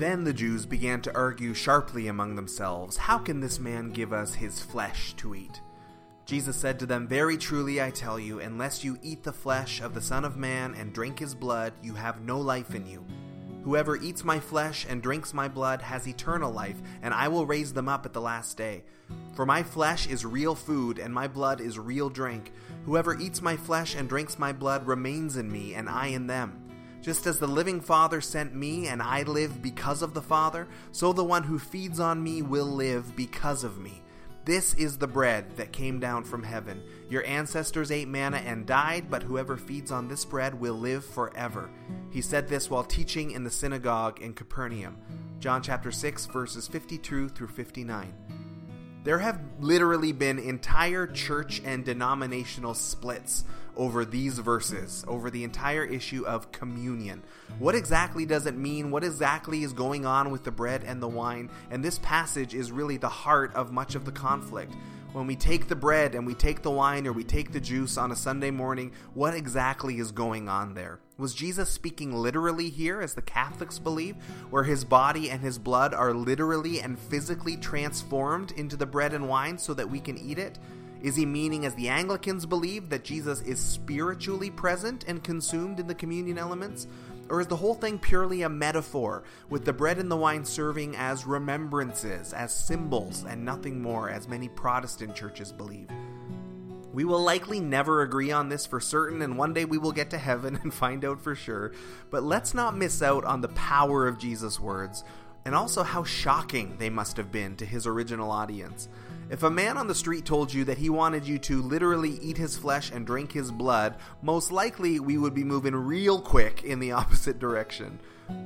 Then the Jews began to argue sharply among themselves, How can this man give us his flesh to eat? Jesus said to them, Very truly I tell you, unless you eat the flesh of the Son of Man and drink his blood, you have no life in you. Whoever eats my flesh and drinks my blood has eternal life, and I will raise them up at the last day. For my flesh is real food, and my blood is real drink. Whoever eats my flesh and drinks my blood remains in me, and I in them. Just as the living Father sent me, and I live because of the Father, so the one who feeds on me will live because of me. This is the bread that came down from heaven. Your ancestors ate manna and died, but whoever feeds on this bread will live forever. He said this while teaching in the synagogue in Capernaum. John chapter 6 verses 52 through 59. There have literally been entire church and denominational splits over these verses, over the entire issue of communion. What exactly does it mean? What exactly is going on with the bread and the wine? And this passage is really the heart of much of the conflict. When we take the bread and we take the wine or we take the juice on a Sunday morning, what exactly is going on there? Was Jesus speaking literally here, as the Catholics believe, where his body and his blood are literally and physically transformed into the bread and wine so that we can eat it? Is he meaning, as the Anglicans believe, that Jesus is spiritually present and consumed in the communion elements? Or is the whole thing purely a metaphor, with the bread and the wine serving as remembrances, as symbols, and nothing more, as many Protestant churches believe? We will likely never agree on this for certain, and one day we will get to heaven and find out for sure. But let's not miss out on the power of Jesus' words, and also how shocking they must have been to his original audience. If a man on the street told you that he wanted you to literally eat his flesh and drink his blood, most likely we would be moving real quick in the opposite direction.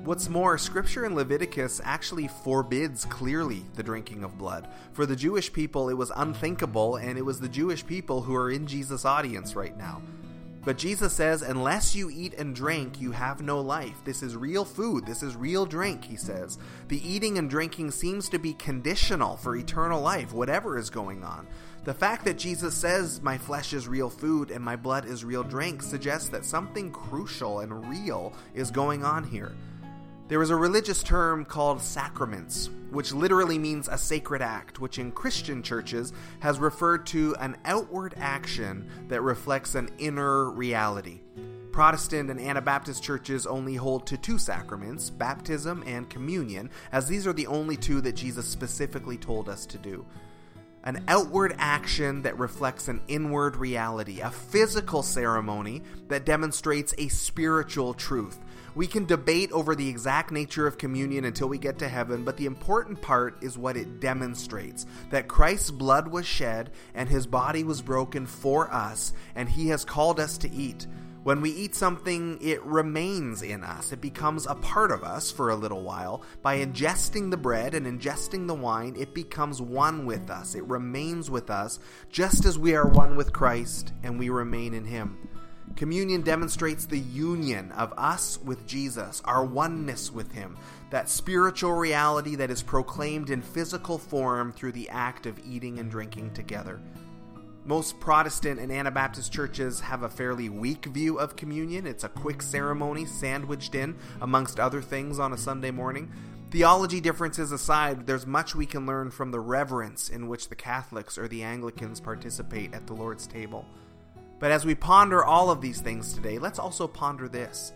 What's more, Scripture in Leviticus actually forbids clearly the drinking of blood. For the Jewish people, it was unthinkable, and it was the Jewish people who are in Jesus' audience right now. But Jesus says, unless you eat and drink, you have no life. This is real food. This is real drink, he says. The eating and drinking seems to be conditional for eternal life, whatever is going on. The fact that Jesus says, My flesh is real food and my blood is real drink, suggests that something crucial and real is going on here. There is a religious term called sacraments, which literally means a sacred act, which in Christian churches has referred to an outward action that reflects an inner reality. Protestant and Anabaptist churches only hold to two sacraments, baptism and communion, as these are the only two that Jesus specifically told us to do an outward action that reflects an inward reality, a physical ceremony that demonstrates a spiritual truth. We can debate over the exact nature of communion until we get to heaven, but the important part is what it demonstrates that Christ's blood was shed and his body was broken for us, and he has called us to eat. When we eat something, it remains in us. It becomes a part of us for a little while. By ingesting the bread and ingesting the wine, it becomes one with us. It remains with us, just as we are one with Christ and we remain in Him. Communion demonstrates the union of us with Jesus, our oneness with Him, that spiritual reality that is proclaimed in physical form through the act of eating and drinking together. Most Protestant and Anabaptist churches have a fairly weak view of communion. It's a quick ceremony sandwiched in amongst other things on a Sunday morning. Theology differences aside, there's much we can learn from the reverence in which the Catholics or the Anglicans participate at the Lord's table. But as we ponder all of these things today, let's also ponder this.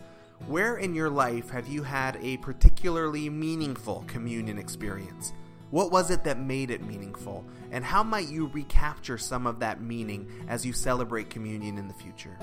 Where in your life have you had a particularly meaningful communion experience? What was it that made it meaningful? And how might you recapture some of that meaning as you celebrate communion in the future?